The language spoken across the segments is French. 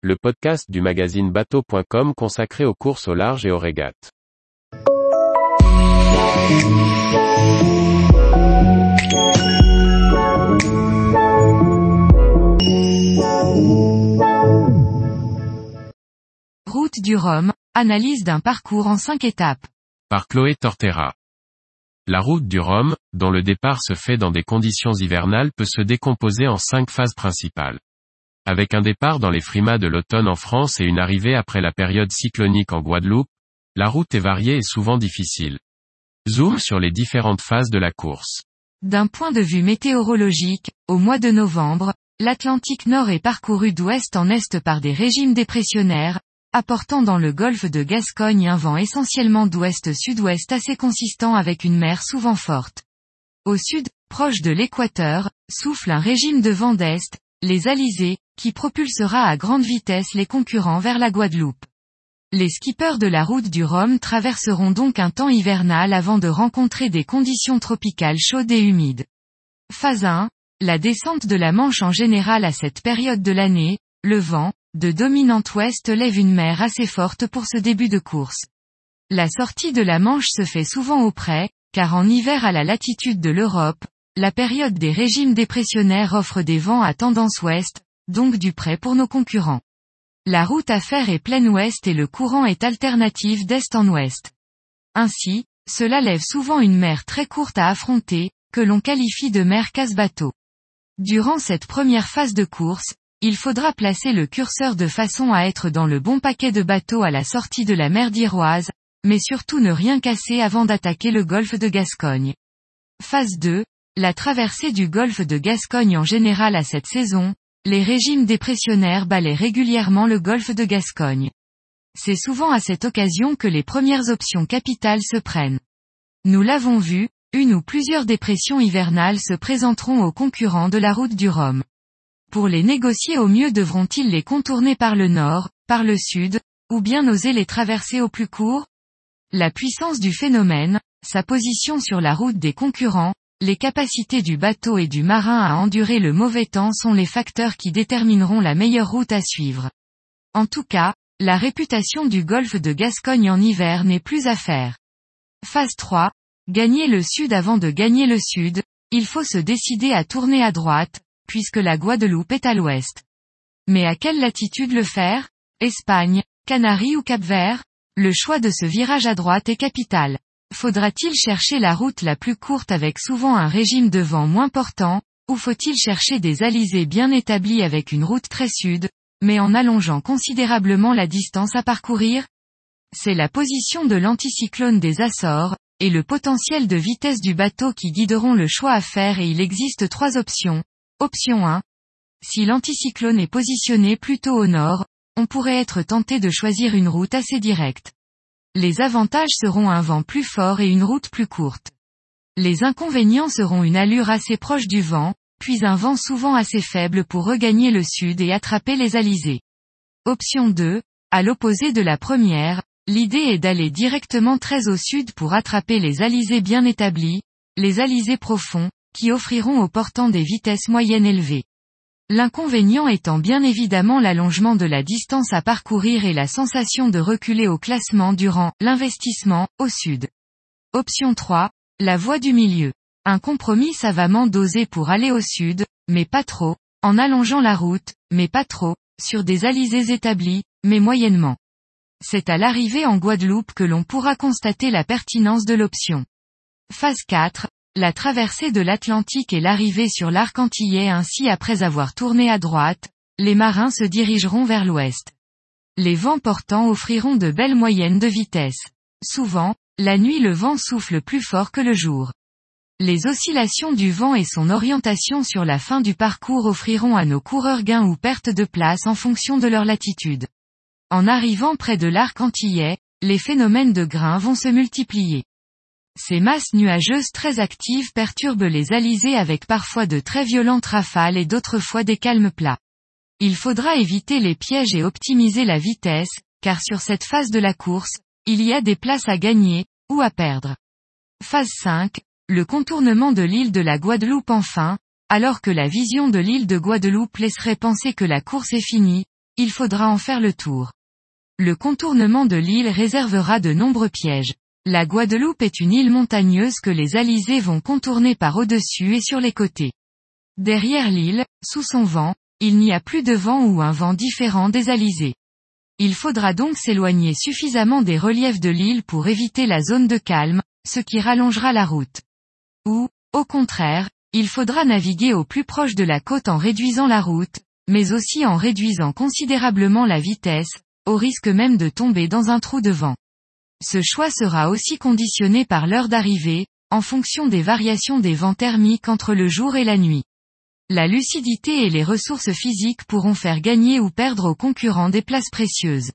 le podcast du magazine bateau.com consacré aux courses au large et aux régates. Route du Rhum, analyse d'un parcours en cinq étapes. Par Chloé Tortera. La route du Rhum, dont le départ se fait dans des conditions hivernales peut se décomposer en cinq phases principales. Avec un départ dans les frimas de l'automne en France et une arrivée après la période cyclonique en Guadeloupe, la route est variée et souvent difficile. Zoom sur les différentes phases de la course. D'un point de vue météorologique, au mois de novembre, l'Atlantique Nord est parcouru d'ouest en est par des régimes dépressionnaires, apportant dans le golfe de Gascogne un vent essentiellement d'ouest-sud-ouest assez consistant avec une mer souvent forte. Au sud, proche de l'équateur, souffle un régime de vent d'est, les alizés, qui propulsera à grande vitesse les concurrents vers la Guadeloupe. Les skippers de la route du Rhum traverseront donc un temps hivernal avant de rencontrer des conditions tropicales chaudes et humides. Phase 1. La descente de la Manche en général à cette période de l'année, le vent, de dominante ouest lève une mer assez forte pour ce début de course. La sortie de la Manche se fait souvent auprès, car en hiver à la latitude de l'Europe, la période des régimes dépressionnaires offre des vents à tendance ouest, donc du prêt pour nos concurrents. La route à faire est pleine ouest et le courant est alternatif d'est en ouest. Ainsi, cela lève souvent une mer très courte à affronter, que l'on qualifie de mer casse-bateau. Durant cette première phase de course, il faudra placer le curseur de façon à être dans le bon paquet de bateaux à la sortie de la mer d'Iroise, mais surtout ne rien casser avant d'attaquer le golfe de Gascogne. Phase 2, la traversée du golfe de Gascogne en général à cette saison, les régimes dépressionnaires balaient régulièrement le golfe de Gascogne. C'est souvent à cette occasion que les premières options capitales se prennent. Nous l'avons vu, une ou plusieurs dépressions hivernales se présenteront aux concurrents de la route du Rhum. Pour les négocier au mieux devront-ils les contourner par le nord, par le sud, ou bien oser les traverser au plus court? La puissance du phénomène, sa position sur la route des concurrents, les capacités du bateau et du marin à endurer le mauvais temps sont les facteurs qui détermineront la meilleure route à suivre. En tout cas, la réputation du golfe de Gascogne en hiver n'est plus à faire. Phase 3. Gagner le sud avant de gagner le sud, il faut se décider à tourner à droite, puisque la Guadeloupe est à l'ouest. Mais à quelle latitude le faire? Espagne, Canaries ou Cap-Vert? Le choix de ce virage à droite est capital. Faudra-t-il chercher la route la plus courte avec souvent un régime de vent moins portant, ou faut-il chercher des alizés bien établis avec une route très sud, mais en allongeant considérablement la distance à parcourir? C'est la position de l'anticyclone des Açores, et le potentiel de vitesse du bateau qui guideront le choix à faire et il existe trois options. Option 1. Si l'anticyclone est positionné plutôt au nord, on pourrait être tenté de choisir une route assez directe. Les avantages seront un vent plus fort et une route plus courte. Les inconvénients seront une allure assez proche du vent, puis un vent souvent assez faible pour regagner le sud et attraper les alizés. Option 2. À l'opposé de la première, l'idée est d'aller directement très au sud pour attraper les alizés bien établis, les alizés profonds, qui offriront aux portants des vitesses moyennes élevées. L'inconvénient étant bien évidemment l'allongement de la distance à parcourir et la sensation de reculer au classement durant l'investissement au sud. Option 3. La voie du milieu. Un compromis savamment dosé pour aller au sud, mais pas trop, en allongeant la route, mais pas trop, sur des alizés établis, mais moyennement. C'est à l'arrivée en Guadeloupe que l'on pourra constater la pertinence de l'option. Phase 4, la traversée de l'Atlantique et l'arrivée sur l'arc antillais ainsi après avoir tourné à droite, les marins se dirigeront vers l'ouest. Les vents portants offriront de belles moyennes de vitesse. Souvent, la nuit le vent souffle plus fort que le jour. Les oscillations du vent et son orientation sur la fin du parcours offriront à nos coureurs gains ou perte de place en fonction de leur latitude. En arrivant près de l'arc antillais, les phénomènes de grains vont se multiplier. Ces masses nuageuses très actives perturbent les alizés avec parfois de très violentes rafales et d'autres fois des calmes plats. Il faudra éviter les pièges et optimiser la vitesse, car sur cette phase de la course, il y a des places à gagner, ou à perdre. Phase 5, le contournement de l'île de la Guadeloupe enfin, alors que la vision de l'île de Guadeloupe laisserait penser que la course est finie, il faudra en faire le tour. Le contournement de l'île réservera de nombreux pièges. La Guadeloupe est une île montagneuse que les alizés vont contourner par au-dessus et sur les côtés. Derrière l'île, sous son vent, il n'y a plus de vent ou un vent différent des alizés. Il faudra donc s'éloigner suffisamment des reliefs de l'île pour éviter la zone de calme, ce qui rallongera la route. Ou, au contraire, il faudra naviguer au plus proche de la côte en réduisant la route, mais aussi en réduisant considérablement la vitesse, au risque même de tomber dans un trou de vent. Ce choix sera aussi conditionné par l'heure d'arrivée, en fonction des variations des vents thermiques entre le jour et la nuit. La lucidité et les ressources physiques pourront faire gagner ou perdre aux concurrents des places précieuses.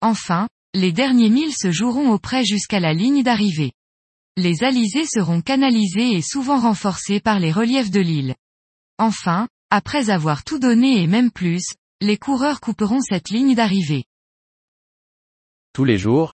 Enfin, les derniers milles se joueront au près jusqu'à la ligne d'arrivée. Les alizés seront canalisés et souvent renforcés par les reliefs de l'île. Enfin, après avoir tout donné et même plus, les coureurs couperont cette ligne d'arrivée. Tous les jours,